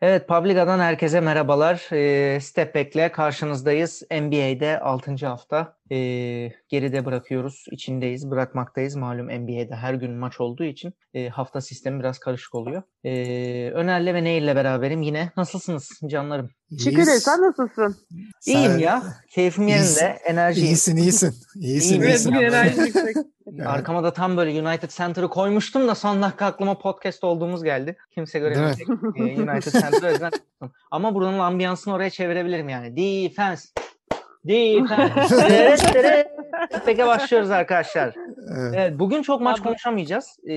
Evet, Publica'dan herkese merhabalar. E, Step Back'le karşınızdayız. NBA'de 6. hafta e, geride bırakıyoruz, içindeyiz, bırakmaktayız. Malum NBA'de her gün maç olduğu için e, hafta sistemi biraz karışık oluyor. E, Öner'le ve Nehir'le beraberim yine. Nasılsınız canlarım? Ederim. Sen nasılsın? İyiyim Sen... ya. Keyfim yerinde. İyisin, enerjiyim. İyisin, iyisin. İyisin, İyiyim. iyisin. Bugün enerji yüksek. Evet. Arkama da tam böyle United Center'ı koymuştum da son dakika aklıma podcast olduğumuz geldi. Kimse göremeyecek. United Center'ı. Ama buranın ambiyansını oraya çevirebilirim yani. Defense. Defense. Peki başlıyoruz arkadaşlar. Evet. evet bugün çok maç konuşamayacağız. Ee,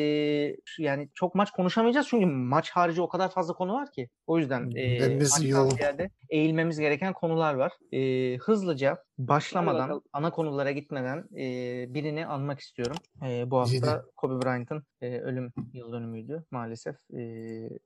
yani çok maç konuşamayacağız çünkü maç harici o kadar fazla konu var ki. O yüzden e, maçtan ziyade eğilmemiz gereken konular var. E, hızlıca başlamadan, ana konulara gitmeden e, birini anmak istiyorum. E, bu hafta Kobe Bryant'ın e, ölüm yıl dönümüydü maalesef. E,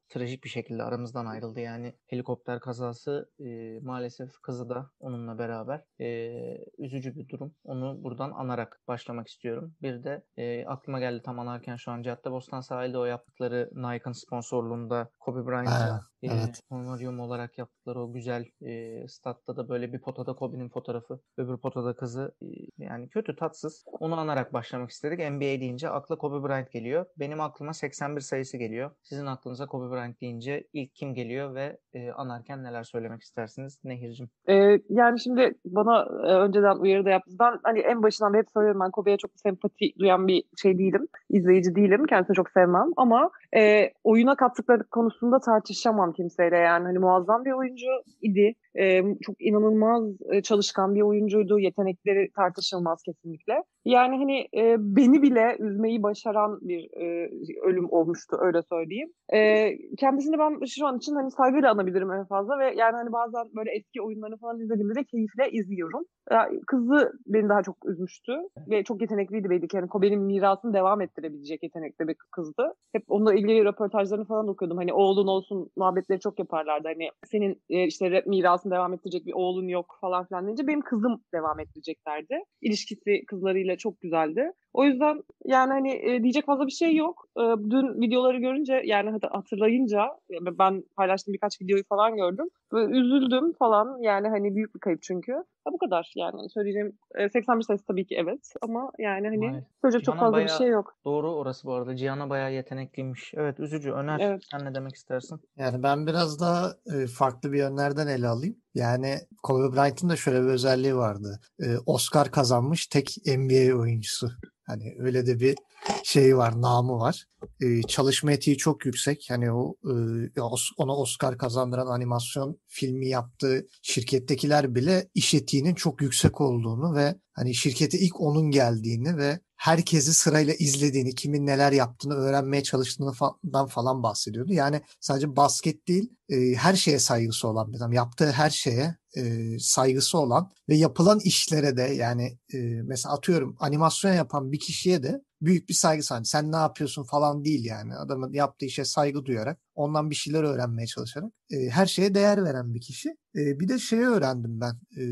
trajik bir şekilde aramızdan ayrıldı. Yani helikopter kazası e, maalesef kızı da onunla beraber. E, üzücü bir durum. Onu buradan anarak başlamak istiyorum. Bir de e, aklıma geldi tam anarken şu an Caddebostan sahilde o yaptıkları Nike'ın sponsorluğunda Kobe Bryant'a e, evet. honoryum olarak yaptıkları o güzel e, statta da böyle bir potada Kobe'nin fotoğrafı öbür potada kızı e, yani kötü tatsız. Onu anarak başlamak istedik. NBA deyince akla Kobe Bryant geliyor. Benim aklıma 81 sayısı geliyor. Sizin aklınıza Kobe Bryant deyince ilk kim geliyor ve e, anarken neler söylemek istersiniz Nehir'cim? Ee, yani şimdi bana e, önceden uyarı da yaptınız. Ben hani en başından beri hep söylüyorum ben Kobe'ye çok sempati duyan bir şey değilim. izleyici değilim. Kendisini çok sevmem ama e, oyuna kattıkları konusunda tartışamam kimseyle yani. Hani muazzam bir oyuncu idi. E, çok inanılmaz e, çalışkan bir oyuncuydu. Yetenekleri tartışılmaz kesinlikle. Yani hani e, beni bile üzmeyi başaran bir e, ölüm olmuştu öyle söyleyeyim. E, kendisini ben şu an için hani saygıyla anabilirim en fazla ve yani hani bazen böyle eski oyunlarını falan izlediğimde de keyifle izliyorum. Yani kızı beni daha çok üzmüştü ve çok yetenekliydi belli ki. Yani Kobe'nin mirasını devam ettirebilecek yetenekli bir kızdı. Hep onunla ilgili röportajlarını falan okuyordum. Hani oğlun olsun muhabbetleri çok yaparlardı. Hani senin e, işte rap mirasını devam ettirecek bir oğlun yok falan filan deyince benim kızım devam ettireceklerdi. İlişkisi kızlarıyla çok güzeldi. O yüzden yani hani e, diyecek fazla bir şey yok. E, dün videoları görünce yani hatırlayınca ben paylaştığım birkaç videoyu falan gördüm. Böyle üzüldüm falan. Yani hani büyük bir kayıp çünkü. Ha, bu kadar yani söyleyeceğim. E, 81 sayısı tabii ki evet ama yani hani Maalesef. söyleyecek çok fazla bir şey yok. Doğru orası bu arada. Cihan'a bayağı yetenekliymiş. Evet üzücü. Öner evet. sen ne demek istersin? Yani ben biraz daha e, farklı bir yönlerden ele alayım. Yani Kobe Bryant'ın da şöyle bir özelliği vardı. E, Oscar kazanmış tek NBA oyuncusu. Hani öyle de bir şey var, namı var. Ee, çalışma etiği çok yüksek. Hani o e, ona Oscar kazandıran animasyon filmi yaptığı şirkettekiler bile iş etiğinin çok yüksek olduğunu ve hani şirkete ilk onun geldiğini ve herkesi sırayla izlediğini, kimin neler yaptığını öğrenmeye çalıştığından falan bahsediyordu. Yani sadece basket değil, e, her şeye saygısı olan bir adam. Yaptığı her şeye e, saygısı olan ve yapılan işlere de yani e, mesela atıyorum animasyon yapan bir kişiye de büyük bir saygı sahip. Sen ne yapıyorsun falan değil yani. Adamın yaptığı işe saygı duyarak, ondan bir şeyler öğrenmeye çalışarak e, her şeye değer veren bir kişi. E, bir de şeyi öğrendim ben. E,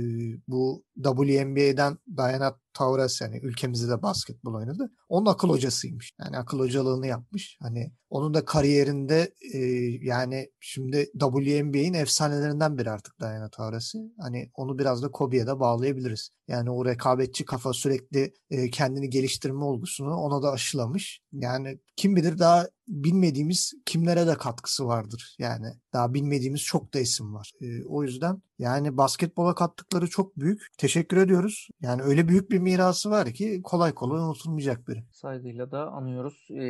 bu WNBA'den Diana Taurasi yani ülkemizde de basketbol oynadı. Onun akıl hocasıymış. Yani akıl hocalığını yapmış. Hani onun da kariyerinde e, yani şimdi WNBA'in efsanelerinden biri artık Diana Taurasi. Hani onu biraz da Kobe'ye de bağlayabiliriz. Yani o rekabetçi kafa sürekli e, kendini geliştirme olgusunu ona da aşılamış. Yani kim bilir daha bilmediğimiz kimlere de katkısı vardır. Yani daha bilmediğimiz çok da isim var. E, o yüzden yani basketbola kattıkları çok büyük. Teşekkür ediyoruz. Yani öyle büyük bir mirası var ki kolay kolay unutulmayacak biri. Saygıyla da anıyoruz. Ee,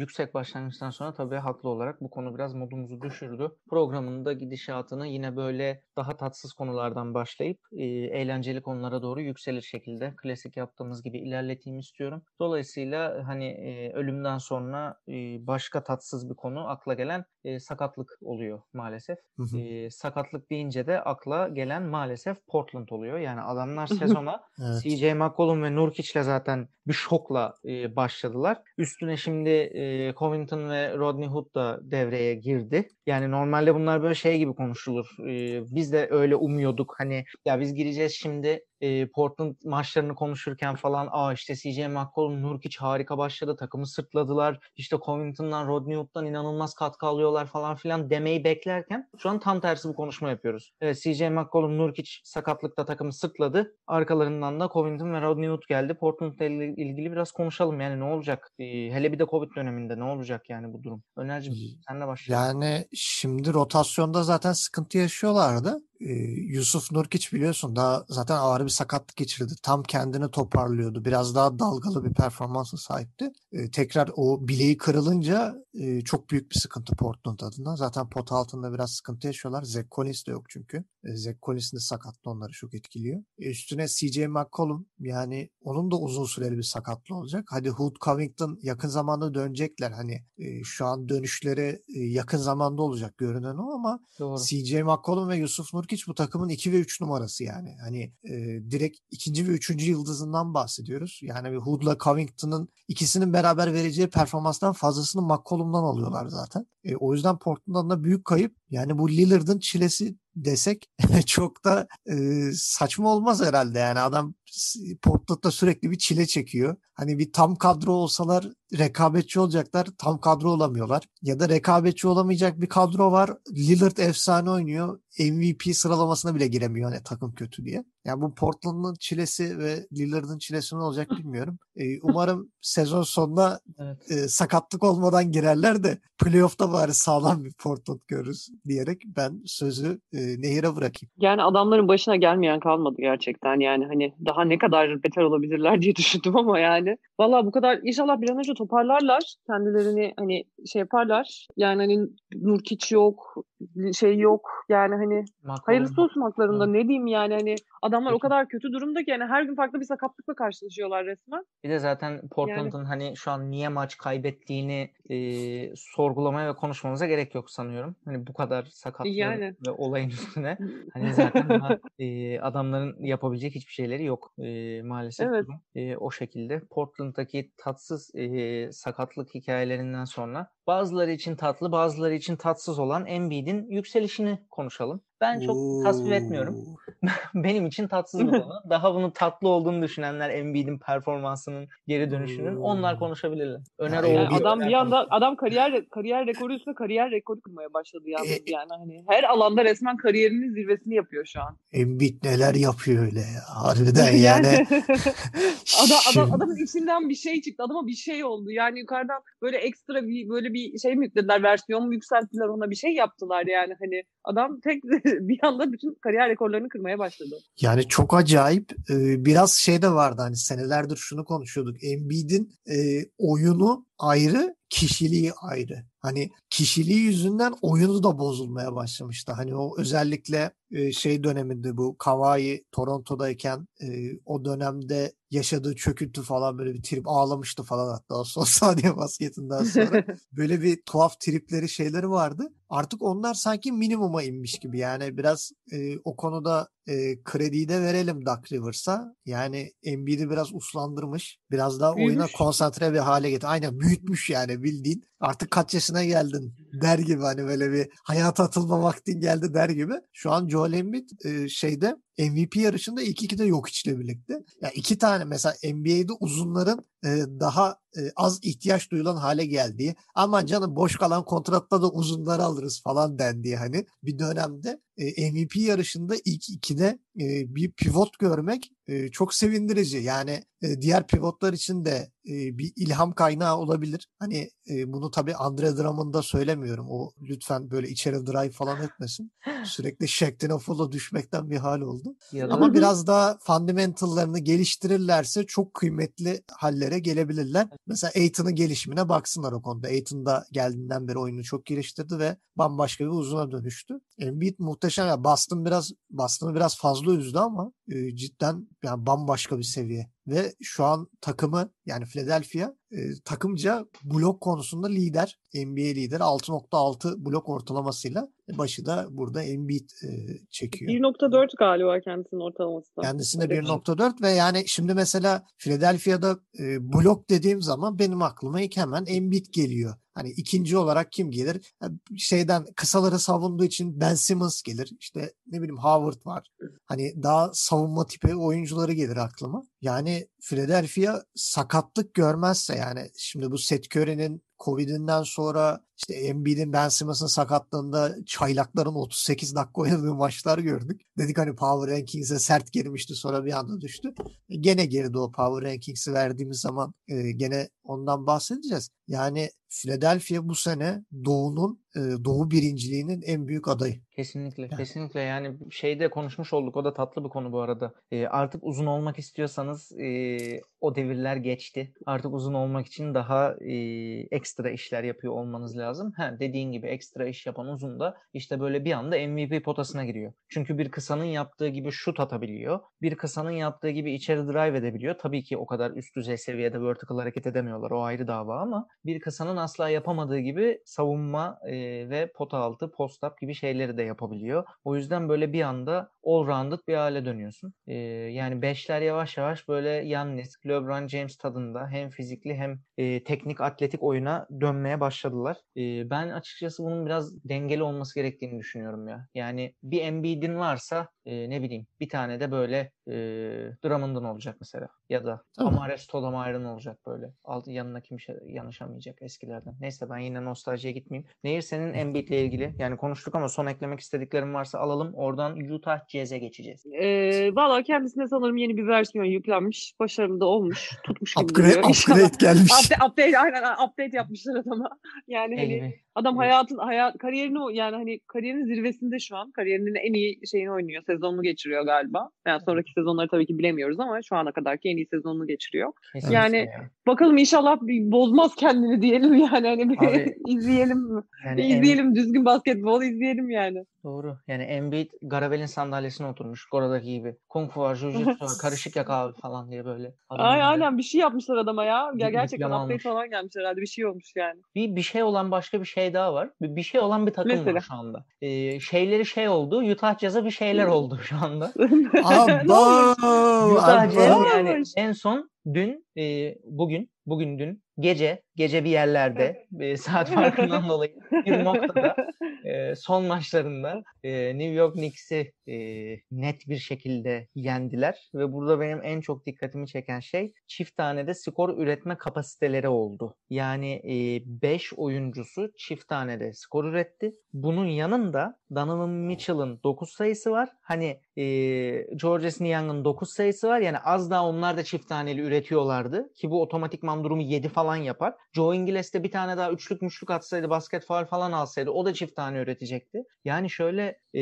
yüksek başlangıçtan sonra tabii haklı olarak bu konu biraz modumuzu düşürdü. Programın da gidişatını yine böyle daha tatsız konulardan başlayıp e, eğlenceli konulara doğru yükselir şekilde klasik yaptığımız gibi ilerleteyim istiyorum. Dolayısıyla hani e, ölümden sonra e, başka tatsız bir konu akla gelen e, sakatlık oluyor maalesef. Hı hı. E, sakatlık deyince de akla gelen maalesef Portland oluyor. Yani adamlar sezona evet. CJ McCollum ve Nurkic'le zaten bir şokla e, başladılar. Üstüne şimdi e, Covington ve Rodney Hood da devreye girdi. Yani normalde bunlar böyle şey gibi konuşulur. E, biz de öyle umuyorduk. Hani ya biz gireceğiz şimdi e, Portland maçlarını konuşurken falan aa işte CJ McCollum, Nurkic harika başladı. Takımı sırtladılar. İşte Covington'dan, Rodney Hood'dan inanılmaz katkı alıyorlar falan filan demeyi beklerken şu an tam tersi bir konuşma yapıyoruz. Evet CJ McCollum, Nurkic sakatlıkta takımı sırtladı. Arkalarından da Covington ve Rodney Hood geldi. Portland'la ilgili biraz konuşalım. Yani ne olacak? E, hele bir de Covid döneminde ne olacak yani bu durum? Önerci senle başlayalım. Yani şimdi rotasyonda zaten sıkıntı yaşıyorlardı. Yusuf Nurkic biliyorsun daha zaten ağır bir sakatlık geçirdi. Tam kendini toparlıyordu. Biraz daha dalgalı bir performansa sahipti. tekrar o bileği kırılınca çok büyük bir sıkıntı Portland adına. Zaten pot altında biraz sıkıntı yaşıyorlar. Zach de yok çünkü. E, Zach Collins'in de sakatlığı onları çok etkiliyor. üstüne CJ McCollum yani onun da uzun süreli bir sakatlığı olacak. Hadi Hood Covington yakın zamanda dönecekler. Hani şu an dönüşleri yakın zamanda olacak görünen o ama Doğru. CJ McCollum ve Yusuf Nur Nurkic bu takımın 2 ve 3 numarası yani. Hani e, direkt ikinci ve üçüncü yıldızından bahsediyoruz. Yani bir Hood'la Covington'ın ikisinin beraber vereceği performanstan fazlasını McCollum'dan alıyorlar zaten. E, o yüzden Portland'dan da büyük kayıp. Yani bu Lillard'ın çilesi desek çok da e, saçma olmaz herhalde. Yani adam Portland'da sürekli bir çile çekiyor. Hani bir tam kadro olsalar rekabetçi olacaklar. Tam kadro olamıyorlar. Ya da rekabetçi olamayacak bir kadro var. Lillard efsane oynuyor. MVP sıralamasına bile giremiyor hani takım kötü diye. Yani bu Portland'ın çilesi ve Lillard'ın çilesi ne olacak bilmiyorum. Ee, umarım sezon sonunda evet. e, sakatlık olmadan girerler de playoff'ta bari sağlam bir Portland görürüz diyerek ben sözü e, Nehir'e bırakayım. Yani adamların başına gelmeyen kalmadı gerçekten. Yani hani daha ne kadar beter olabilirler diye düşündüm ama yani. Valla bu kadar inşallah bir an önce toparlarlar. Kendilerini hani şey yaparlar. Yani hani Nurkic yok, şey yok. Yani hani Makul hayırlısı olsun haklarında. Ne diyeyim yani hani adamlar Peki. o kadar kötü durumda ki yani her gün farklı bir sakatlıkla karşılaşıyorlar resmen. Bir de zaten Portland'ın yani. hani şu an niye maç kaybettiğini e, sorgulamaya ve konuşmamıza gerek yok sanıyorum. Hani bu kadar sakatlık yani. ve olayın üstüne hani zaten daha, e, adamların yapabilecek hiçbir şeyleri yok e, maalesef. Evet. E, o şekilde Portland'daki tatsız e, sakatlık hikayelerinden sonra bazıları için tatlı, bazıları için tatsız olan Embiid'in yükselişini konuşalım. Ben çok Oo. tasvip etmiyorum. Benim için tatsız bir konu. Daha bunun tatlı olduğunu düşünenler Embiid'in performansının geri dönüşünün onlar konuşabilirler. Öner yani yani adam bir anda adam kariyer kariyer rekoru üstüne kariyer rekoru kırmaya başladı yalnız e, yani hani her alanda resmen kariyerinin zirvesini yapıyor şu an. Embiid neler yapıyor öyle ya. Harbiden yani. adam, adam, adamın içinden bir şey çıktı. Adama bir şey oldu. Yani yukarıdan böyle ekstra bir böyle bir şey mi yüklediler versiyon mu yükselttiler ona bir şey yaptılar yani hani adam tek bir anda bütün kariyer rekorlarını kırmaya başladı. Yani çok acayip. Biraz şey de vardı hani senelerdir şunu konuşuyorduk. Embiid'in oyunu ayrı, kişiliği ayrı. Hani kişiliği yüzünden oyunu da bozulmaya başlamıştı. Hani o özellikle şey döneminde bu Kawhi Toronto'dayken o dönemde yaşadığı çöküntü falan böyle bir trip ağlamıştı falan hatta o son saniye basketinden sonra. böyle bir tuhaf tripleri şeyleri vardı. Artık onlar sanki minimuma inmiş gibi yani biraz e, o konuda e, krediyi de verelim Duck Rivers'a. Yani Embiid'i biraz uslandırmış. Biraz daha büyümüş. oyuna konsantre bir hale getir. Aynen büyütmüş yani bildiğin. Artık kaç yaşına geldin der gibi hani böyle bir hayata atılma vaktin geldi der gibi. Şu an Joel Embiid e, şeyde MVP yarışında ilk iki de yok içle birlikte. Yani iki tane mesela NBA'de uzunların daha e, az ihtiyaç duyulan hale geldiği aman canım boş kalan kontratta da uzunları alırız falan dendiği hani bir dönemde e, MVP yarışında ilk ikide e, bir pivot görmek e, çok sevindirici. Yani e, diğer pivotlar için de e, bir ilham kaynağı olabilir. Hani e, bunu tabii Andre Drummond'a da söylemiyorum. O lütfen böyle içeri drive falan etmesin. Sürekli Shaqtin Full'a düşmekten bir hal oldu. Ya Ama biraz daha fundamentallarını geliştirirlerse çok kıymetli hallere gelebilirler. Mesela Aiton'un gelişimine baksınlar o konuda. Aiton da geldiğinden beri oyunu çok geliştirdi ve bambaşka bir uzuna dönüştü. Embiid muhteşem. Ya Boston biraz Boston'ı biraz fazla üzdü ama e, cidden yani bambaşka bir seviye. Ve şu an takımı yani Philadelphia e, takımca blok konusunda lider. NBA lider 6.6 blok ortalamasıyla başı da burada Embiid e, çekiyor. 1.4 galiba kendisinin ortalaması. Kendisinde 1.4 ve yani şimdi mesela Philadelphia'da e, blok dediğim zaman benim aklıma ilk hemen Embiid geliyor. Hani ikinci olarak kim gelir? Şeyden kısaları savunduğu için Ben Simmons gelir. İşte ne bileyim Howard var. Hani daha savunma tipi oyuncuları gelir aklıma. Yani Philadelphia sakatlık görmezse yani şimdi bu Seth Curry'nin Covid'inden sonra işte Embiid'in Ben Simmons'ın sakatlığında çaylakların 38 dakika oynadığı maçlar gördük. Dedik hani Power Rankings'e sert girmişti sonra bir anda düştü. E, gene geride o Power Rankings'i verdiğimiz zaman e, gene ondan bahsedeceğiz. Yani Philadelphia bu sene Doğu'nun e, Doğu birinciliğinin en büyük adayı. Kesinlikle, yani. kesinlikle. Yani şeyde konuşmuş olduk. O da tatlı bir konu bu arada. E, artık uzun olmak istiyorsanız e, o devirler geçti. Artık uzun olmak için daha e, ekstra işler yapıyor olmanız lazım. Ha, dediğin gibi ekstra iş yapan uzun da işte böyle bir anda MVP potasına giriyor. Çünkü bir kısanın yaptığı gibi şut atabiliyor. Bir kısanın yaptığı gibi içeri drive edebiliyor. Tabii ki o kadar üst düzey seviyede vertical hareket edemiyorlar. O ayrı dava ama bir kısanın asla yapamadığı gibi savunma e, ve pota altı, post up gibi şeyleri de yapabiliyor. O yüzden böyle bir anda all rounded bir hale dönüyorsun. E, yani beşler yavaş yavaş böyle Yannis, LeBron James tadında hem fizikli hem e, teknik atletik oyuna dönmeye başladılar. E, ben açıkçası bunun biraz dengeli olması gerektiğini düşünüyorum ya. Yani bir Embiid'in varsa e, ne bileyim bir tane de böyle e, Drummond'un olacak mesela. Ya da tamam. Amare Stoudemire'ın olacak böyle. Alt, yanına kimse yanaşamayacak eskilerden. Neyse ben yine nostaljiye gitmeyeyim. Nehir senin Embiid'le ilgili yani konuştuk ama son eklemek istediklerim varsa alalım. Oradan Utah Jazz'e geçeceğiz. Ee, Valla kendisine sanırım yeni bir versiyon yüklenmiş. Başarılı da olmuş. Tutmuş gibi upgrade, duruyor. Upgrade gelmiş. update, update, aynen update yapmışlar adama. Yani hani adam hayatın hayat kariyerini yani hani kariyerinin zirvesinde şu an. Kariyerinin en iyi şeyini oynuyor. Sezonunu geçiriyor galiba. Yani sonraki sezonları tabii ki bilemiyoruz ama şu ana kadarki en iyi sezonunu geçiriyor. Kesinlikle yani ya. bakalım inşallah bir bozmaz kendini diyelim yani hani bir Abi, izleyelim mi? Yani bir izleyelim en... düzgün basketbol izleyelim yani. Doğru. Yani Embiid Garavel'in sandalyesine oturmuş. Goradaki gibi. Kung Fu var, Jiu-Jitsu var, karışık yaka falan diye böyle. Ay, aynen bir şey yapmışlar adama ya. ya gerçekten update falan gelmiş herhalde. Bir şey olmuş yani. Bir, bir şey olan başka bir şey daha var. Bir, bir şey olan bir takım Mesela. var şu anda. Ee, şeyleri şey oldu. Utah Jazz'a bir şeyler oldu şu anda. Abba! Utah Jazz yani en son dün, e, bugün, bugün dün gece gece bir yerlerde e, saat farkından dolayı bir noktada e, son maçlarında e, New York Knicks'i e, net bir şekilde yendiler ve burada benim en çok dikkatimi çeken şey çift tanede skor üretme kapasiteleri oldu. Yani 5 e, oyuncusu çift tanede skor üretti. Bunun yanında Donovan Mitchell'ın 9 sayısı var. Hani e, Georges Niang'ın 9 sayısı var. Yani az daha onlar da çift taneli üretiyorlardı ki bu otomatikman durumu 7 falan yapar. Joe Ingles de bir tane daha üçlük müşlük atsaydı basket faal falan alsaydı o da çift tane üretecekti. Yani şöyle e,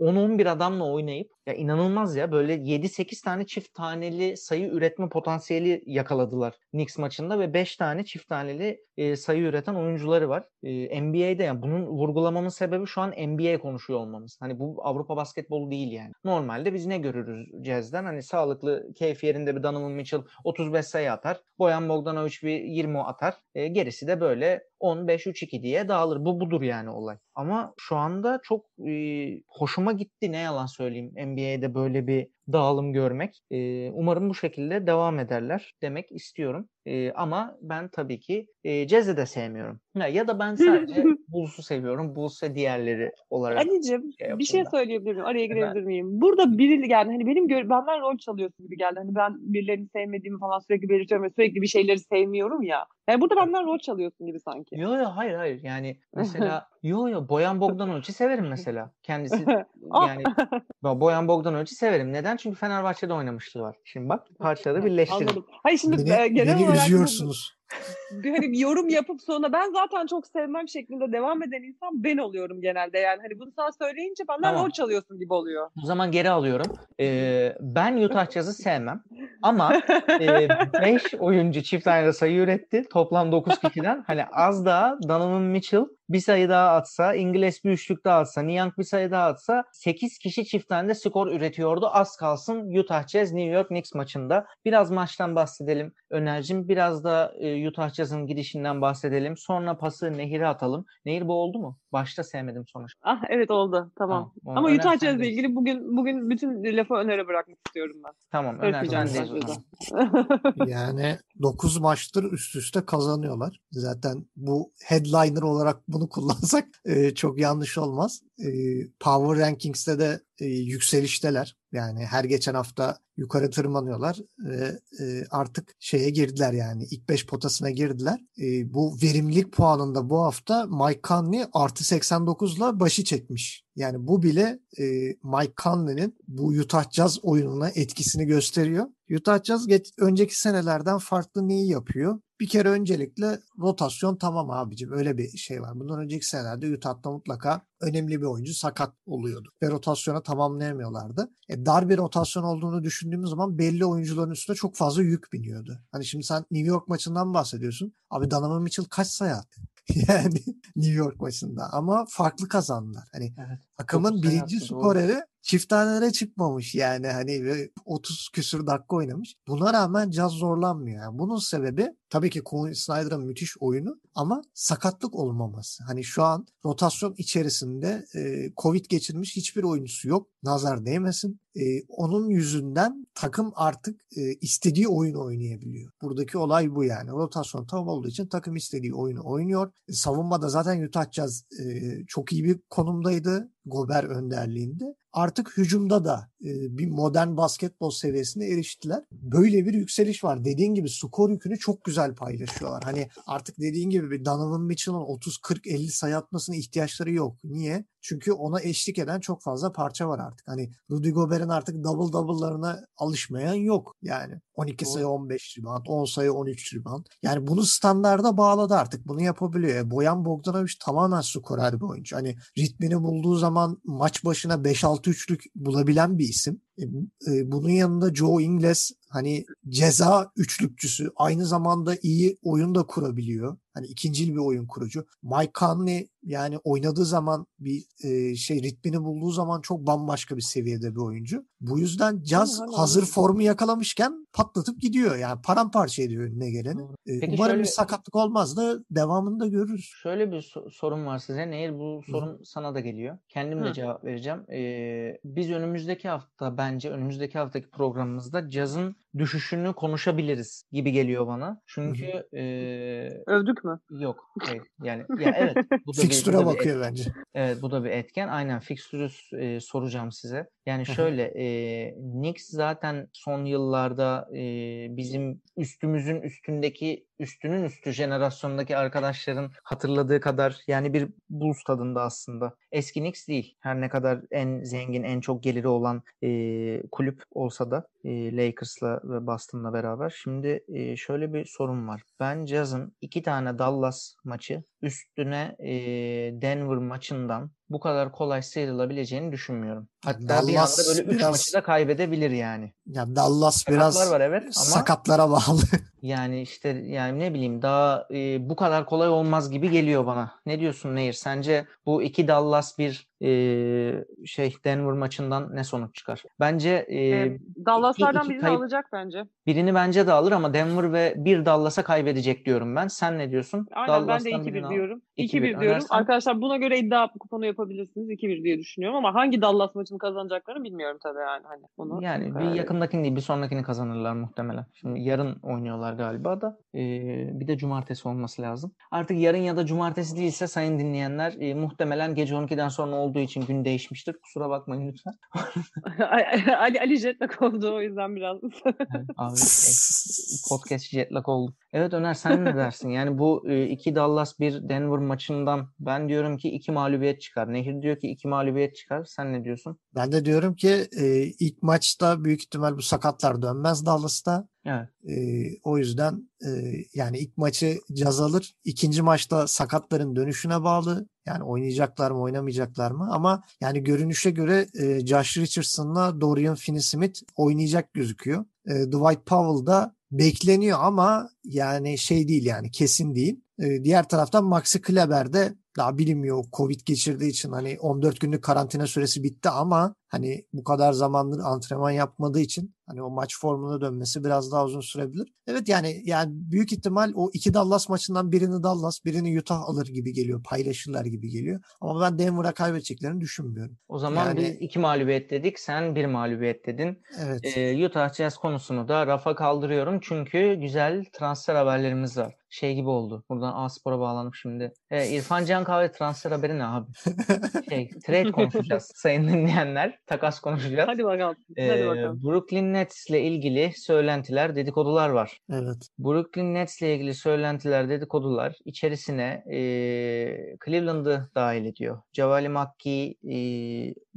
10-11 adamla oynayıp ya inanılmaz ya böyle 7-8 tane çift taneli sayı üretme potansiyeli yakaladılar Knicks maçında ve 5 tane çift taneli e, sayı üreten oyuncuları var. E, NBA'de yani bunun vurgulamamın sebebi şu an NBA konuşuyor olmamız. Hani bu Avrupa basketbolu değil yani. Normalde biz ne görürüz Jazz'den? Hani sağlıklı, keyif yerinde bir Donovan Mitchell 35 sayı atar. Boyan Bogdanovic bir 20 atar. E, gerisi de böyle 10-5-3-2 diye dağılır. Bu budur yani olay. Ama şu anda çok e, hoşuma gitti ne yalan söyleyeyim NBA'de böyle bir dağılım görmek. E, umarım bu şekilde devam ederler demek istiyorum. E, ama ben tabii ki e, Cez'i de sevmiyorum. Ya, ya da ben sadece Bulls'u seviyorum. Bulls ve diğerleri olarak. Ali'cim şey bir şey söyleyebilir miyim? Araya girebilir miyim? Burada biri yani hani benim gör, benden rol çalıyorsun gibi geldi. Hani ben birilerini sevmediğimi falan sürekli belirtiyorum ve sürekli bir şeyleri sevmiyorum ya. Yani burada benden rol çalıyorsun gibi sanki. Yo yo hayır hayır. Yani mesela yo yo Boyan Bogdanovic'i severim mesela. Kendisi yani Boyan Bogdanovic'i severim. Neden? Çünkü Fenerbahçe'de oynamışlığı var. Şimdi bak parçaları birleştirdim. Anladım. Hayır şimdi beni, e, genel beni olarak üzüyorsunuz. Hani bir yorum yapıp sonra ben zaten çok sevmem şeklinde devam eden insan ben oluyorum genelde. Yani hani bunu sana söyleyince benden tamam. rol çalıyorsun gibi oluyor. O zaman geri alıyorum. Ee, ben Utah Jazz'ı sevmem. Ama 5 e, oyuncu çift aynada sayı üretti. Toplam 9 kişiden. Hani az daha Donovan Mitchell bir sayı daha atsa, İngiliz bir üçlük daha atsa, Niang bir sayı daha atsa 8 kişi çift tane skor üretiyordu. Az kalsın Utah Jazz New York Knicks maçında. Biraz maçtan bahsedelim Önercim. Biraz da e, Utah Jazz'ın gidişinden bahsedelim. Sonra pası Nehir'e atalım. Nehir bu oldu mu? Başta sevmedim sonuç. Ah evet oldu. Tamam. tamam Ama Utah Jazz'la ilgili bugün bugün bütün lafı Öner'e bırakmak istiyorum ben. Tamam. Öner sendeyiz yani 9 maçtır üst üste kazanıyorlar. Zaten bu headliner olarak bunu kullansak e, çok yanlış olmaz. Power Rankings'te de e, yükselişteler. Yani her geçen hafta yukarı tırmanıyorlar ve artık şeye girdiler yani ilk 5 potasına girdiler. Bu verimlilik puanında bu hafta Mike Conley artı 89'la başı çekmiş. Yani bu bile Mike Conley'nin bu Utah Jazz oyununa etkisini gösteriyor. Utah Jazz geç, önceki senelerden farklı neyi yapıyor? Bir kere öncelikle rotasyon tamam abicim öyle bir şey var. Bundan önceki senelerde Utah'ta mutlaka önemli bir oyuncu sakat oluyordu. Ve rotasyona tamamlayamıyorlardı. E, dar bir rotasyon olduğunu düşündüğümüz zaman belli oyuncuların üstüne çok fazla yük biniyordu. Hani şimdi sen New York maçından bahsediyorsun. Abi Donovan Mitchell kaç sayı attı? yani New York maçında ama farklı kazandılar. Hani evet, takımın birinci skoreri çift tanelere çıkmamış yani hani 30 küsür dakika oynamış. Buna rağmen Jazz zorlanmıyor. Yani bunun sebebi tabii ki Quinn Snyder'ın müthiş oyunu ama sakatlık olmaması. Hani şu an rotasyon içerisinde e, Covid geçirmiş hiçbir oyuncusu yok. Nazar değmesin. E, onun yüzünden takım artık e, istediği oyunu oynayabiliyor. Buradaki olay bu yani. Rotasyon tam olduğu için takım istediği oyunu oynuyor. E, savunmada zaten Utah Jazz e, çok iyi bir konumdaydı. Gober önderliğinde artık hücumda da e, bir modern basketbol seviyesine eriştiler. Böyle bir yükseliş var. Dediğin gibi skor yükünü çok güzel paylaşıyorlar. Hani artık dediğin gibi bir Donovan Mitchell'ın 30 40 50 sayı atmasına ihtiyaçları yok. Niye? Çünkü ona eşlik eden çok fazla parça var artık. Hani Rudy Gobert'in artık double double'larına alışmayan yok. Yani 12 Doğru. sayı 15 rebound, 10 sayı 13 rebound. Yani bunu standarda bağladı artık. Bunu yapabiliyor. E, Boyan Bogdanovic tamamen skorer bir oyuncu. Hani ritmini bulduğu zaman maç başına 5-6 üçlük bulabilen bir isim. E, e, bunun yanında Joe Ingles hani ceza üçlükçüsü aynı zamanda iyi oyun da kurabiliyor. Hani ikincil bir oyun kurucu. Mike Conley yani oynadığı zaman bir e, şey ritmini bulduğu zaman çok bambaşka bir seviyede bir oyuncu. Bu yüzden Jazz hazır formu yakalamışken patlatıp gidiyor. Yani paramparça ediyor önüne geleni. E, Peki umarım şöyle, bir sakatlık olmaz da devamında görürüz. Şöyle bir so- sorun var size. Nehir bu sorun Hı. sana da geliyor. Kendim de Hı. cevap vereceğim. Ee, biz önümüzdeki hafta bence önümüzdeki haftaki programımızda Jazz'ın düşüşünü konuşabiliriz gibi geliyor bana. Çünkü e, övdük mü? Yok. Hayır. Yani ya evet. Bu da bu bakıyor bence. Evet bu da bir etken. Aynen fikstürü e, soracağım size. Yani şöyle e, Knicks zaten son yıllarda e, bizim üstümüzün üstündeki üstünün üstü jenerasyondaki arkadaşların hatırladığı kadar yani bir Bulls tadında aslında. Eski Knicks değil. Her ne kadar en zengin, en çok geliri olan e, kulüp olsa da e, Lakers'la ve Boston'la beraber. Şimdi e, şöyle bir sorun var. Ben Jazz'ın iki tane Dallas maçı üstüne e, Denver maçından bu kadar kolay sıyrılabileceğini düşünmüyorum. Hatta Dallas bir anda böyle 3 biraz... maçı da kaybedebilir yani. Ya Dallas Sakatlar biraz var evet ama sakatlara bağlı. yani işte yani ne bileyim daha e, bu kadar kolay olmaz gibi geliyor bana. Ne diyorsun Nehir? Sence bu iki Dallas bir e, şey Denver maçından ne sonuç çıkar? Bence e, e, Dallas'lardan iki, iki birini kayıp, alacak bence. Birini bence de alır ama Denver ve bir Dallas'a kaybedecek diyorum ben. Sen ne diyorsun? Aynen Dallas'tan ben de 2-1 diyorum. 2-1 diyorum. Arkadaşlar buna göre iddia kuponu yapabilirsiniz. 2-1 diye düşünüyorum ama hangi Dallas maçını kazanacaklarını bilmiyorum tabii yani. Hani onu, yani bir yakındakini değil bir sonrakini kazanırlar muhtemelen. Şimdi yarın oynuyorlar galiba da. Ee, bir de cumartesi olması lazım. Artık yarın ya da cumartesi değilse sayın dinleyenler e, muhtemelen gece 12'den sonra olduğu için gün değişmiştir. Kusura bakmayın lütfen. Ali, Ali jetlag oldu o yüzden biraz. abi podcast jetlag oldu. Evet Öner sen ne dersin? Yani bu e, iki Dallas bir Denver maçından ben diyorum ki iki mağlubiyet çıkar. Nehir diyor ki iki mağlubiyet çıkar. Sen ne diyorsun? Ben de diyorum ki e, ilk maçta büyük ihtimal bu sakatlar dönmez Dallas'ta. Evet. E, o yüzden e, yani ilk maçı caz alır. İkinci maçta sakatların dönüşüne bağlı. Yani oynayacaklar mı oynamayacaklar mı? Ama yani görünüşe göre e, Josh Richardson'la Dorian Finney-Smith oynayacak gözüküyor. E, Dwight Powell da bekleniyor ama yani şey değil yani kesin değil. E, diğer taraftan Maxi Kleber de daha bilinmiyor. Covid geçirdiği için hani 14 günlük karantina süresi bitti ama hani bu kadar zamandır antrenman yapmadığı için hani o maç formuna dönmesi biraz daha uzun sürebilir. Evet yani yani büyük ihtimal o iki Dallas maçından birini Dallas, birini Utah alır gibi geliyor. Paylaşırlar gibi geliyor. Ama ben Denver'a kaybedeceklerini düşünmüyorum. O zaman yani, biz iki mağlubiyet dedik. Sen bir mağlubiyet dedin. Evet. Ee, Utah Jazz konusunu da rafa kaldırıyorum. Çünkü güzel transfer haberlerimiz var şey gibi oldu. Buradan A-Spor'a bağlanıp şimdi. E, İrfan Can Kahve transfer haberi ne abi? şey, trade konuşacağız sayın dinleyenler. Takas konuşacağız. Hadi bakalım. Ee, Hadi bakalım. Brooklyn Nets ile ilgili söylentiler, dedikodular var. Evet. Brooklyn Nets ile ilgili söylentiler, dedikodular içerisine e, Cleveland'ı dahil ediyor. Javali McGee e,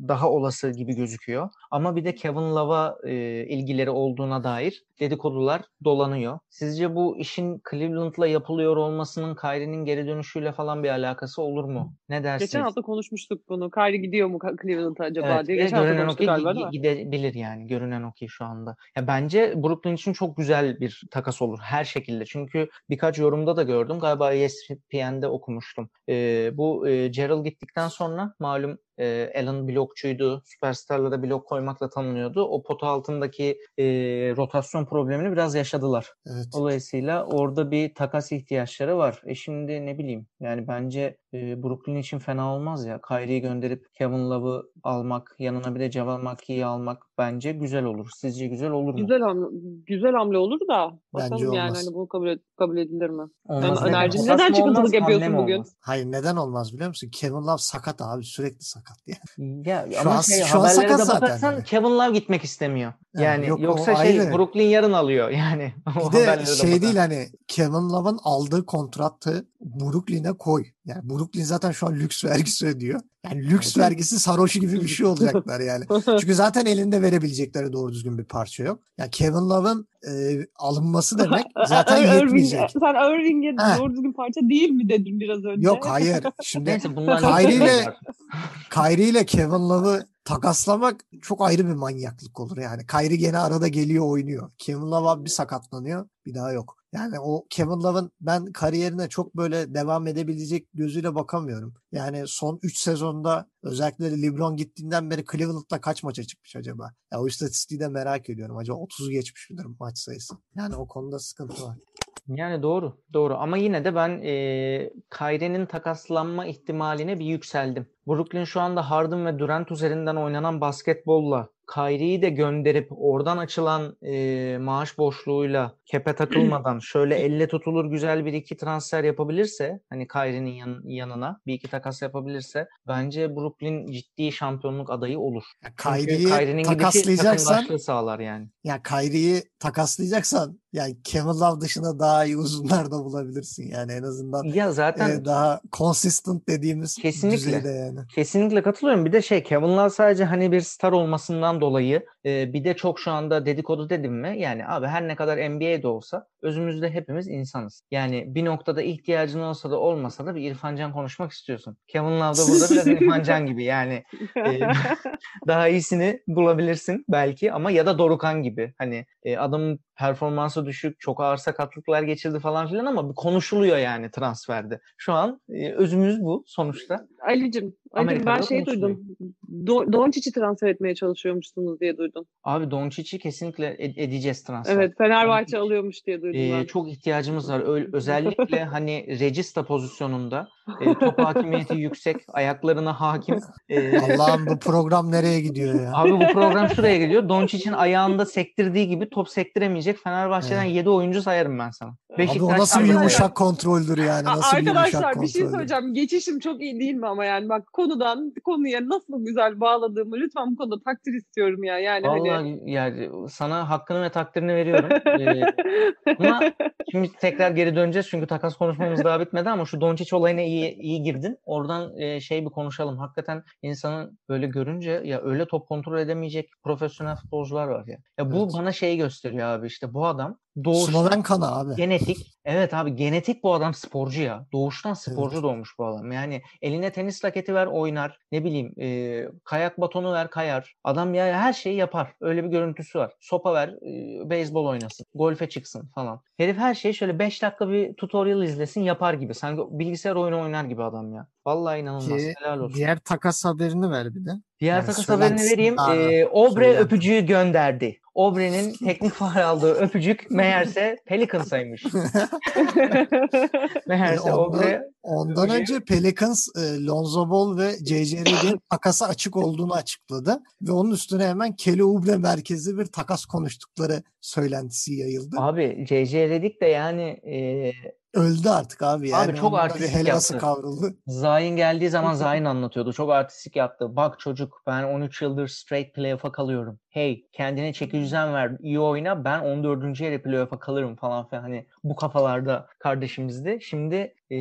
daha olası gibi gözüküyor. Ama bir de Kevin Love'a e, ilgileri olduğuna dair dedikodular dolanıyor. Sizce bu işin Cleveland'la yapılıyor olmasının Kyrie'nin geri dönüşüyle falan bir alakası olur mu? Ne dersiniz? Geçen hafta konuşmuştuk bunu. Kyrie gidiyor mu Cleveland'a acaba Evet, diye. Görünen o ki galiba gidebilir yani. Görünen o ki şu anda. Ya bence Brooklyn için çok güzel bir takas olur her şekilde. Çünkü birkaç yorumda da gördüm. Galiba ESPN'de okumuştum. Ee, bu e, Gerald gittikten sonra malum e, Allen blokçuydu. Süperstarlara blok koymakla tanınıyordu. O pota altındaki e, rotasyon problemini biraz yaşadılar. Evet. Dolayısıyla orada bir takas ihtiyaçları var. E şimdi ne bileyim yani bence e, Brooklyn için fena olmaz ya. Kyrie'yi gönderip Kevin Love'ı almak, yanına bir de Javal McGee'yi almak bence güzel olur. Sizce güzel olur mu? Güzel hamle, güzel hamle olur da Bence bakalım yani olmaz. hani bu kabul, ed- kabul edilir mi? Olmaz. Takas neden çıkıntılık yapıyorsun bugün? olmaz? Hayır neden olmaz biliyor musun? Kevin Love sakat abi sürekli sakat diye. Ya Şu ama an- şey, şu an sakat de zaten bakarsan. Kevin Love gitmek istemiyor. Yani Yani yok, yoksa şey ayrı. Brooklyn yarın alıyor yani. Bir de şey bakar. değil hani Kevin Love'ın aldığı kontratı Brooklyn'e koy. Yani Brooklyn zaten şu an lüks vergisi ödüyor. Yani lüks Evet. vergisi sarhoşu gibi bir şey olacaklar yani. Çünkü zaten elinde verebilecekleri doğru düzgün bir parça yok. Ya Kevin Love'ın e, alınması demek zaten Irving- yetmeyecek. sen Irving'e doğru düzgün parça değil mi dedin biraz önce? Yok hayır. Şimdi Kyrie ile. Kyrie ile Kevin Love'ı takaslamak çok ayrı bir manyaklık olur yani. Kyrie gene arada geliyor oynuyor. Kevin Love abi bir sakatlanıyor bir daha yok. Yani o Kevin Love'ın ben kariyerine çok böyle devam edebilecek gözüyle bakamıyorum. Yani son 3 sezonda özellikle LeBron gittiğinden beri Cleveland'da kaç maça çıkmış acaba? Ya o istatistiği de merak ediyorum. Acaba 30'u geçmiş midir maç sayısı? Yani o konuda sıkıntı var. Yani doğru, doğru. Ama yine de ben e, Kyrie'nin takaslanma ihtimaline bir yükseldim. Brooklyn şu anda Harden ve Durant üzerinden oynanan basketbolla Kyrie'yi de gönderip oradan açılan e, maaş boşluğuyla kepe takılmadan şöyle elle tutulur güzel bir iki transfer yapabilirse hani Kyrie'nin yan- yanına bir iki takas yapabilirse bence Brooklyn ciddi şampiyonluk adayı olur. Gidişi takaslayacaksan sağlar yani. ya Kyrie'yi takaslayacaksan yani Kevin Love dışında daha iyi uzunlar da bulabilirsin yani en azından Ya zaten e, daha consistent dediğimiz Kesinlikle. düzeyde yani. Kesinlikle katılıyorum. Bir de şey Kevin Love sadece hani bir star olmasından dolayı e, bir de çok şu anda dedikodu dedim mi? Yani abi her ne kadar NBA'de olsa özümüzde hepimiz insanız. Yani bir noktada ihtiyacın olsa da olmasa da bir İrfan Can konuşmak istiyorsun. Kevin Love da burada biraz İrfan Can gibi yani e, daha iyisini bulabilirsin belki ama ya da Dorukan gibi. Hani e, adamın performansı düşük, çok ağır sakatlıklar geçirdi falan filan ama konuşuluyor yani transferde. Şu an e, özümüz bu sonuçta. Ali'cim, Ali'cim ben şey duydum. Do- Doncic'i transfer etmeye çalışıyormuşsunuz diye duydum. Abi Doncic'i kesinlikle ed- edeceğiz transfer. Evet Fenerbahçe Doncic, alıyormuş diye duydum Ee, ben. çok ihtiyacımız var. Ö- özellikle hani regista pozisyonunda e, top hakimiyeti yüksek, ayaklarına hakim. E, Allah'ım bu program nereye gidiyor ya? abi bu program şuraya geliyor. Doncic'in ayağında sektirdiği gibi top sektiremeyecek Fenerbahçe'den 7 oyuncu sayarım ben sana. Abi o nasıl bir yumuşak kontroldür yani? Nasıl bir Arkadaşlar bir şey kontroldür? söyleyeceğim. Geçişim çok iyi değil mi ama yani bak konudan konuya nasıl güzel bağladığımı lütfen bu konuda takdir istiyorum ya. Yani hani Vallahi yani sana hakkını ve takdirini veriyorum. Ee, ama şimdi tekrar geri döneceğiz çünkü takas konuşmamız daha bitmedi ama şu Doncic olayına iyi iyi girdin. Oradan e, şey bir konuşalım. Hakikaten insanın böyle görünce ya öyle top kontrol edemeyecek profesyonel futbolcular var ya. Ya bu Evet. bana şeyi gösteriyor abi işte bu adam Doğuştan Sloven kanı abi. Genetik. Evet abi genetik bu adam sporcu ya. Doğuştan sporcu evet. doğmuş bu adam. Yani eline tenis raketi ver oynar. Ne bileyim e, kayak batonu ver kayar. Adam ya her şeyi yapar. Öyle bir görüntüsü var. Sopa ver e, beyzbol oynasın. Golfe çıksın falan. Herif her şeyi şöyle 5 dakika bir tutorial izlesin yapar gibi. Sanki bilgisayar oyunu oynar gibi adam ya. Vallahi inanılmaz. Ki, Helal olsun. Diğer takas haberini ver bir de. Diğer yani takas haberini vereyim. Ee, Obre söylen. öpücüğü gönderdi. Obre'nin teknik faal aldığı öpücük meğerse Pelicans'aymış. meğerse ondan, Obre Ondan öpücüğü... önce Pelicans e, Lonzo Ball ve J.J. Redick'in takası açık olduğunu açıkladı. Ve onun üstüne hemen Kelly Oubre merkezli bir takas konuştukları söylentisi yayıldı. Abi J.J. Redick de yani e, Öldü artık abi. Yani abi çok artistik yaptı. kavruldu. Zayn geldiği zaman Zayn anlatıyordu. Çok artistik yaptı. Bak çocuk ben 13 yıldır straight playoff'a kalıyorum. Hey kendine çeki düzen ver. iyi oyna. Ben 14. yere playoff'a kalırım falan filan. Hani bu kafalarda kardeşimizdi. Şimdi e,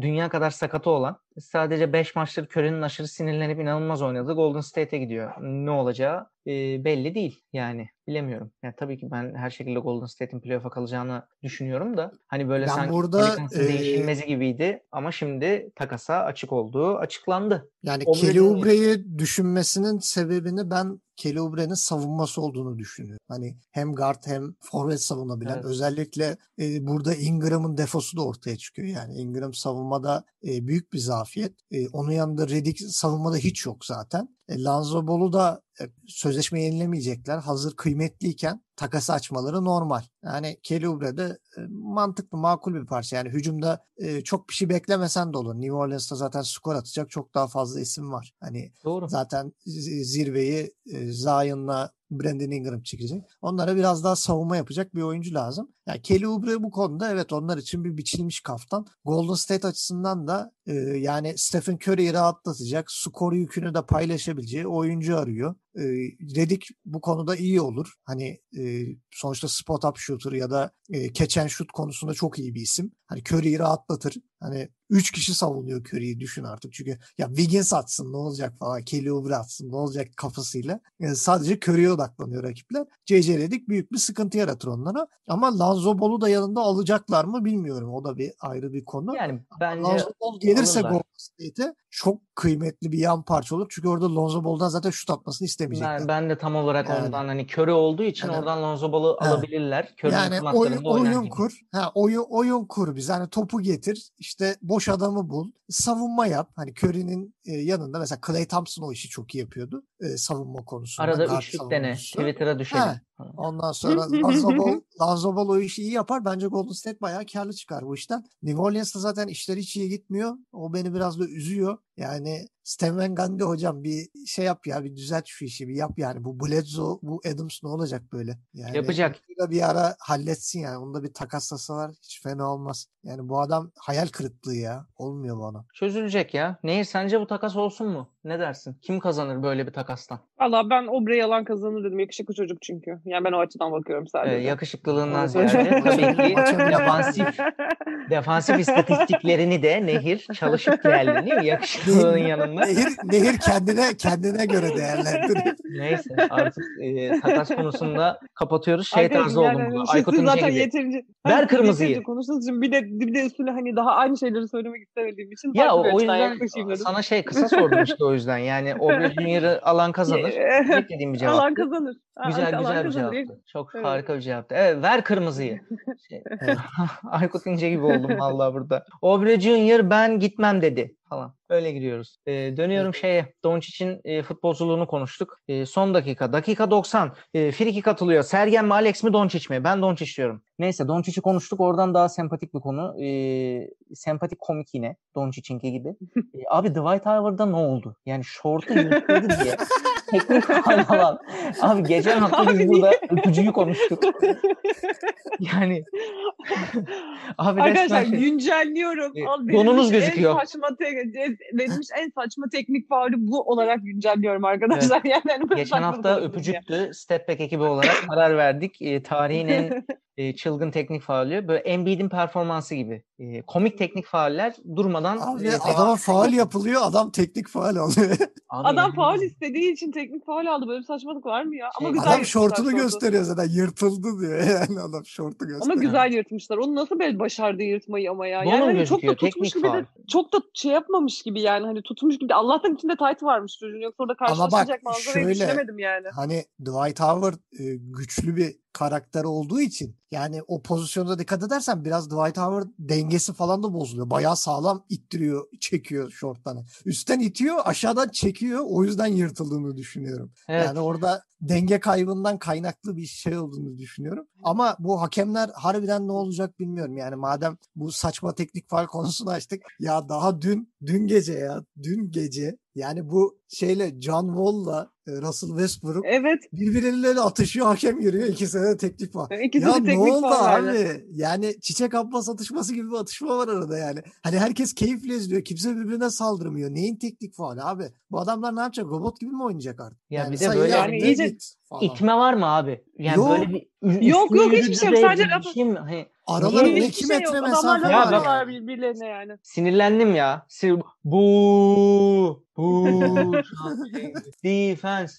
dünya kadar sakatı olan sadece 5 maçtır Curry'nin aşırı sinirlenip inanılmaz oynadı. Golden State'e gidiyor. Ne olacağı e, belli değil yani bilemiyorum. Yani tabii ki ben her şekilde Golden State'in playoff'a kalacağını düşünüyorum da hani böyle ben sanki burada e, değişilmezi gibiydi ama şimdi takasa açık olduğu açıklandı. Yani Kelly Oubre'yi düşünmesinin sebebini ben Kelly savunması olduğunu düşünüyorum. Hani hem guard hem forvet savunabilen. Evet. Özellikle e, burada Ingram'ın defosu da ortaya çıkıyor. Yani Ingram savunmada e, büyük bir zafiyet. E, onun yanında Redick savunmada hiç yok zaten. E, Lanzo Bolu da e, sözleşme yenilemeyecekler. Hazır kıymetliyken takası açmaları normal. Yani Kelly de e, mantıklı, makul bir parça. Yani hücumda e, çok bir şey beklemesen de olur. New Orleans'ta zaten skor atacak çok daha fazla isim var. Hani Doğru. zaten zirveyi e, Zion'la Brandon Ingram çekecek. Onlara biraz daha savunma yapacak bir oyuncu lazım. Yani Kelly Oubre bu konuda evet onlar için bir biçilmiş kaftan. Golden State açısından da e, yani Stephen Curry'i rahatlatacak, skor yükünü de paylaşabileceği oyuncu arıyor. E, Redick bu konuda iyi olur. Hani e, sonuçta spot up shooter ya da e, and shoot konusunda çok iyi bir isim. Hani Curry'i rahatlatır. Hani 3 kişi savunuyor Curry'i düşün artık. Çünkü ya Wiggins atsın ne olacak falan. Kelly Oubre atsın ne olacak kafasıyla. Yani sadece Curry'e odaklanıyor rakipler. C.C. Redick büyük bir sıkıntı yaratır onlara. Ama Lonzo Ball'u da yanında alacaklar mı bilmiyorum. O da bir ayrı bir konu. Yani bence Lonzo Ball gelirse Golden State'e çok kıymetli bir yan parça olur. Çünkü orada Lonzo Ball'dan zaten şut atmasını istemeyecekler. Ben, ben de tam olarak yani, ondan hani Curry olduğu için yani, oradan Lonzo Ball'u alabilirler. Curry'nin yani oyun, oyun kur. Ha, oyun, oyun kur biz. Hani topu getir. işte boş adamı bul. Savunma yap. Hani Curry'nin e, yanında mesela Clay Thompson o işi çok iyi yapıyordu. E, savunma konusunda. Arada üçlük dene. Twitter'a düşelim. Ha, ondan sonra Lonzo Ball o işi iyi yapar. Bence Golden State bayağı karlı çıkar bu işten. New Orleans'ta zaten işler hiç iyi gitmiyor. O beni biraz da üzüyor. Yani Stan Van Gundy hocam bir şey yap ya bir düzelt şu işi bir yap yani. Bu Bledsoe bu Adams ne olacak böyle? Yani Yapacak. Bir ara halletsin yani. Onu da bir takaslasalar hiç fena olmaz. Yani bu adam hayal kırıklığı ya. Olmuyor bana. Çözülecek ya. Nehir sence bu takas olsun mu? Ne dersin? Kim kazanır böyle bir takastan? Valla ben Obre yalan kazanır dedim. Yakışıklı çocuk çünkü. Yani ben o açıdan bakıyorum sadece. Ee, yakışıklılığından ziyade tabii ki defansif defansif istatistiklerini de Nehir çalışıp geldi değil mi? Yakışıklılığın yanında. Nehir, Nehir kendine kendine göre değerlendiriyor. Neyse artık e, takas konusunda kapatıyoruz. Şey tarzı oldum burada. Aykut İnce gibi. Yeterince, Ver kırmızıyı. Konuştuğunuz için bir de, bir de üstüne hani daha aynı şeyleri söylemek istemediğim için ya o, o yüzden sana şey kısa sordum işte o yüzden. Yani o Junior'ı alan kazanır. Beklediğim bir cevap. Alan kazanır. Güzel alan güzel bir cevaptı. Çok evet. harika bir cevaptı. Evet ver kırmızıyı. Şey, Aykut İnce gibi oldum vallahi burada. Obre Junior ben gitmem dedi falan. Öyle gidiyoruz. E, dönüyorum şeye. Doncic'in e, futbolculuğunu konuştuk. E, son dakika. Dakika 90. E, Friki katılıyor. Sergen mi Alex mi Doncic mi? Ben Doncic diyorum. Neyse Doncic'i konuştuk. Oradan daha sempatik bir konu. E, sempatik komik yine. Doncic'inki gibi. E, abi Dwight Howard'da ne oldu? Yani şortu yırtıldı diye. Teknik falan. Abi geçen hafta biz burada öpücüğü konuştuk. yani Abi Arkadaşlar şey... güncelliyorum. Al, donunuz gözüküyor. En saçma te- verilmiş en saçma teknik faulü bu olarak güncelliyorum arkadaşlar. Evet. Yani Geçen hafta öpücüktü. Step Back ekibi olarak karar verdik. E, tarihin en e, çılgın teknik faulü. Böyle Embiid'in performansı gibi. E, komik teknik fauller durmadan... Abi e, adama faul yapılıyor, adam teknik faul alıyor. adam faul istediği için teknik faul aldı. Böyle bir saçmalık var mı ya? Ama şey, güzel adam şortunu şortu. gösteriyor zaten. Yırtıldı diyor yani adam şortu gösteriyor. Ama güzel yırtmışlar. Onu nasıl böyle başardı yırtmayı ama ya? Yani hani çok da tutmuş gibi de çok da şey yapmamış gibi yani. Hani tutmuş gibi. Allah'tan içinde tight varmış çocuğun. Yoksa orada karşılaşacak manzarayı şöyle, düşünemedim yani. Hani Dwight Howard e, güçlü bir karakter olduğu için yani o pozisyonda dikkat edersen biraz Dwight Howard dengesi falan da bozuluyor. Bayağı sağlam ittiriyor, çekiyor şortlarını. Üstten itiyor, aşağıdan çekiyor. O yüzden yırtıldığını düşünüyorum. Evet. Yani orada denge kaybından kaynaklı bir şey olduğunu düşünüyorum. Ama bu hakemler harbiden ne olacak bilmiyorum. Yani madem bu saçma teknik faal konusunu açtık. Ya daha dün, dün gece ya, dün gece yani bu şeyle John Wall'la e, Russell Westbrook evet. birbirleriyle atışıyor hakem giriyor ikisi de teklif var. İkisi ya de ne oldu abi? Yani. yani çiçek abbas atışması gibi bir atışma var arada yani. Hani herkes keyifle izliyor. Kimse birbirine saldırmıyor. Neyin teknik faali abi? Bu adamlar ne yapacak? Robot gibi mi oynayacak artık? Ya yani bir de böyle yani iyice itme var mı abi? Yani yok. böyle bir yok yok hiçbir şey yok. Sadece bir şey mi? Hani, Aralarında 2 şey metre mesafe var. Ya birbirlerine yani. Sinirlendim ya. Sinir... Bu bu defense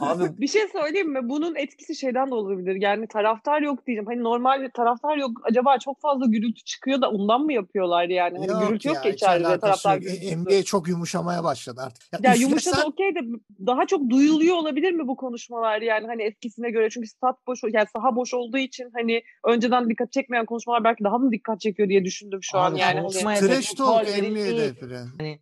Abi bir şey söyleyeyim mi? Bunun etkisi şeyden de olabilir. Yani taraftar yok diyeceğim. Hani normal bir taraftar yok. Acaba çok fazla gürültü çıkıyor da ondan mı yapıyorlar yani? Hani yok gürültü ya, yok ki içeride taraftar gürültüsü. NBA çok yumuşamaya başladı artık. Ya, ya üflesen... yumuşadı okey de daha çok duyuluyor olabilir mi bu konuşmalar yani hani eskisine göre? Çünkü stat boş yani saha boş olduğu için hani önceden dikkat çekmeyen konuşmalar belki daha mı dikkat çekiyor diye düşündüm şu Abi, an yani. Hani, trash talk NBA'de Hani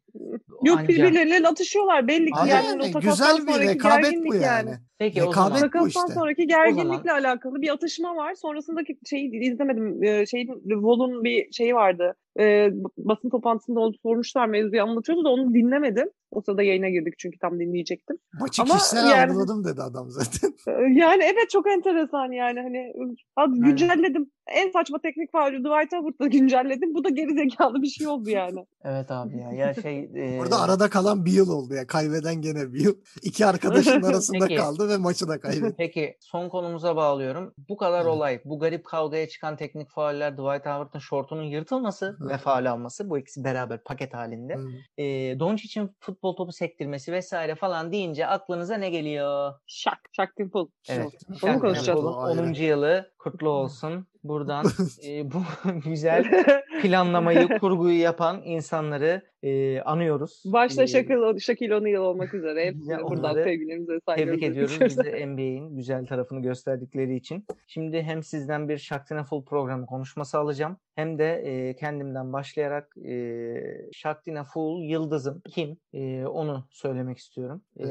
Yok Anca. birbirleriyle atışıyorlar belli ki Abi yani. yani güzel bir rekabet bu yani. yani. Peki rekabet o zaman. Takastan işte. sonraki gerginlikle zaman... alakalı bir atışma var. Sonrasındaki şeyi izlemedim. Ee, şeyin Vol'un bir şeyi vardı. Ee, basın toplantısında onu sormuşlar mevzuyu anlatıyordu da onu dinlemedim. O sırada yayına girdik çünkü tam dinleyecektim. Maçı Ama kişisel yani, algıladım dedi adam zaten. Yani evet çok enteresan yani hani az güncelledim. En saçma teknik faulü Dwight Howard'da güncelledim. Bu da geri zekalı bir şey oldu yani. evet abi ya. Ya şey e... Orada arada kalan bir yıl oldu ya. Kaybeden gene bir yıl. İki arkadaşın arasında kaldı ve maçı da kaybetti. Peki son konumuza bağlıyorum. Bu kadar olay, bu garip kavgaya çıkan teknik fauller Dwight Howard'ın şortunun yırtılması ve faal alması bu ikisi beraber paket halinde. e, Doncic'in futbol topu sektirmesi vesaire falan deyince aklınıza ne geliyor? Şak, Şak Dimple. Evet. Onu konuşacağız. 10. yılı kutlu olsun. Buradan e, bu güzel planlamayı, kurguyu yapan insanları e, anıyoruz. Başta ee, Şakil, Şakil O'Neal olmak üzere. Hepsine buradan sevgilerimize saygılarımızı Tebrik ediyoruz bize NBA'in güzel tarafını gösterdikleri için. Şimdi hem sizden bir Shaktina Full programı konuşması alacağım. Hem de e, kendimden başlayarak e, Shaktina Full yıldızım kim e, onu söylemek istiyorum. E,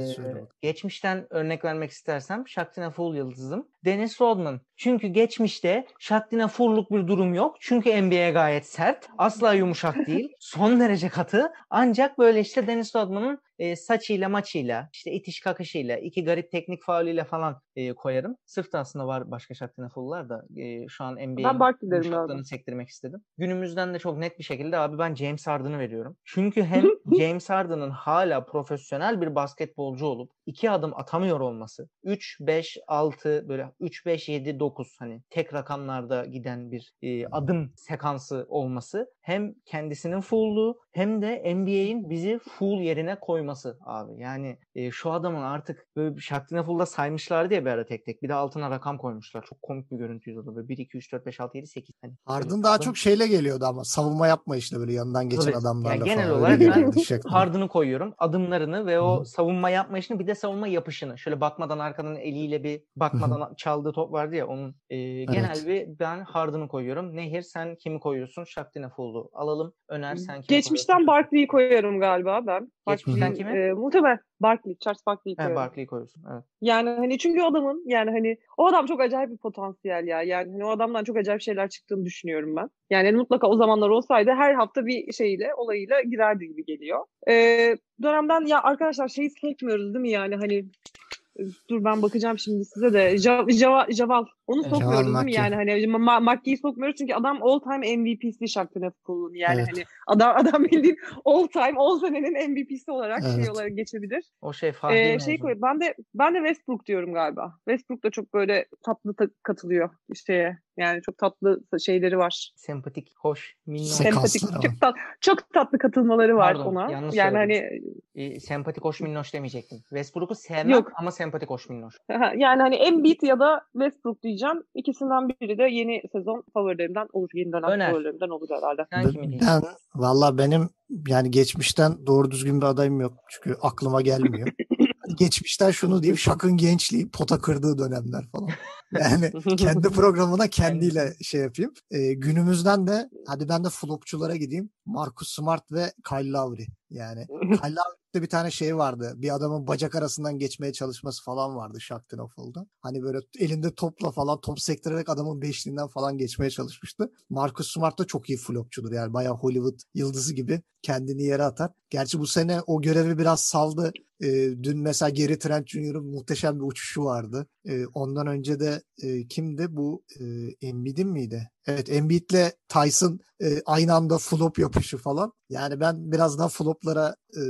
geçmişten örnek vermek istersem Shaktina Full yıldızım Dennis Rodman. Çünkü geçmişte Shaktina Full'luk bir durum yok. Çünkü NBA gayet sert. Asla yumuşak değil. Son derece katı. Ancak böyle işte Dennis Rodman'ın e, saçıyla maçıyla işte itiş kakışıyla iki garip teknik faulüyle falan e, koyarım. Sırf da aslında var başka Shaktina Full'lar da e, şu an NBA'nin yumuşaklığını sektirmek istedim. Günümüzden de çok net bir şekilde abi ben James Harden'ı veriyorum. Çünkü hem James Harden'ın hala profesyonel bir basketbolcu olup iki adım atamıyor olması 3, 5, 6 böyle 3, 5, 7, 9 hani tek rakamlarda giden bir e, adım sekansı olması hem kendisinin full'luğu hem de NBA'in bizi full yerine koyması abi. Yani e, şu adamın artık böyle Shaktina Full'da saymışlardı ya bir ara tek tek. Bir de altına rakam koymuşlar. Çok komik bir görüntüydü o da. Böyle 1, 2, 3, 4, 5, 6, 7, 8. Hani, Harden daha adam... çok şeyle geliyordu ama savunma yapma işte böyle yanından geçen Tabii. adamlarla yani genel falan. olarak ben Harden'ı koyuyorum. Adımlarını ve o savunma yapma işini bir de savunma yapışını. Şöyle bakmadan arkadan eliyle bir bakmadan çaldığı top vardı ya onun e, genel evet. bir ben Harden'ı koyuyorum. Nehir sen kimi koyuyorsun? Shaktina Full'u alalım. Öner sen kimi Geçmişten Barkley'i koyuyorum galiba ben. Geçmişten kimi? E, muhtemelen Barkley, Charles Barkley'i koyuyorum. He, Barkley'i koyuyorsun. Evet. Yani hani çünkü adamın yani hani o adam çok acayip bir potansiyel ya. Yani hani o adamdan çok acayip şeyler çıktığını düşünüyorum ben. Yani mutlaka o zamanlar olsaydı her hafta bir şeyle olayıyla girerdi gibi geliyor. Ee, dönemden ya arkadaşlar şeyi sekmiyoruz değil mi yani hani dur ben bakacağım şimdi size de. Jav, Java, Javal. Onu Evet, sokmuyoruz değil mi? Yani hani Ma- Mackie'yi sokmuyoruz çünkü adam all time MVP'si Shakhtar Napoli'nin. Yani Evet. hani adam adam bildiğin all time 10 senenin MVP'si olarak şey Evet. olarak geçebilir. O şey Fahri Ee, şey koy. Ben de ben de Westbrook diyorum galiba. Westbrook da çok böyle tatlı ta- katılıyor şeye. Yani çok tatlı şeyleri var. Sempatik, hoş, minnoş. Sempatik, çok, tat, çok tatlı katılmaları var Pardon, ona. yanlış yani söyledim. hani E, sempatik, hoş, minnoş demeyecektim. Westbrook'u sevmem Yok. ama sempatik, hoş, minnoş. Yani hani Embiid ya da Westbrook diyeceğim. İkisinden biri de yeni sezon favorilerimden olur. Yeni dönem Öner. favorilerimden olur herhalde. Sen kimi Ben, diyeceksin? ben valla benim yani geçmişten doğru düzgün bir adayım yok. Çünkü aklıma gelmiyor. Geçmişten şunu diyeyim. Şak'ın gençliği pota kırdığı dönemler falan. Yani kendi programına kendiyle şey yapayım. Ee, günümüzden de hadi ben de flopçulara gideyim. Marcus Smart ve Kyle Lowry. Yani Lowry'de bir tane şey vardı. Bir adamın bacak arasından geçmeye çalışması falan vardı Shaq Knopfl'da. Hani böyle elinde topla falan top sektirerek adamın beşliğinden falan geçmeye çalışmıştı. Marcus Smart da çok iyi flopçudur. Yani bayağı Hollywood yıldızı gibi kendini yere atar. Gerçi bu sene o görevi biraz saldı. Ee, dün mesela Gary Trent Jr.'ın muhteşem bir uçuşu vardı. Ee, ondan önce de e, kimdi bu? E, Embiid'in miydi? Evet Embiid'le Tyson e, aynı anda flop yapışı falan. Yani ben biraz daha toplara e,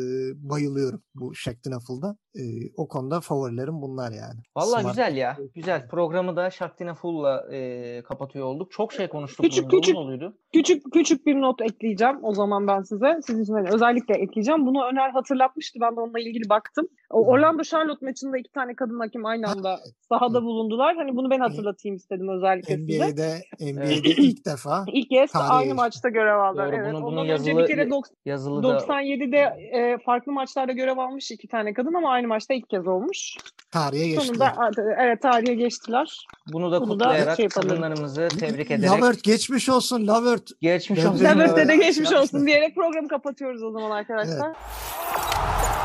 bayılıyorum bu Shaq Dinaffle'da. E, o konuda favorilerim bunlar yani. Valla güzel ya. Güzel. Programı da Shaq Dinaffle'la e, kapatıyor olduk. Çok şey konuştuk. Küçük küçük, oluydu. küçük küçük bir not ekleyeceğim o zaman ben size. Sizin için hani özellikle ekleyeceğim. Bunu Öner hatırlatmıştı. Ben de onunla ilgili baktım. O Orlando Charlotte maçında iki tane kadın hakim aynı anda sahada bulundular. Hani bunu ben hatırlatayım istedim özellikle NBA'de, size. NBA'de ilk defa. ilk kez aynı maçta görev aldılar. Doğru, evet. Bunu, Ondan yazılı, önce bir kere 90, 97 7'de e, farklı maçlarda görev almış iki tane kadın ama aynı maçta ilk kez olmuş. Tarihe geçtiler. Sonunda, evet tarihe geçtiler. Bunu da Bunu kutlayarak da şey kadınlarımızı tebrik ederek. Lavert geçmiş olsun Lavert. Geçmiş olsun. Lavert'e de geçmiş olsun diyerek programı kapatıyoruz o zaman arkadaşlar. Evet.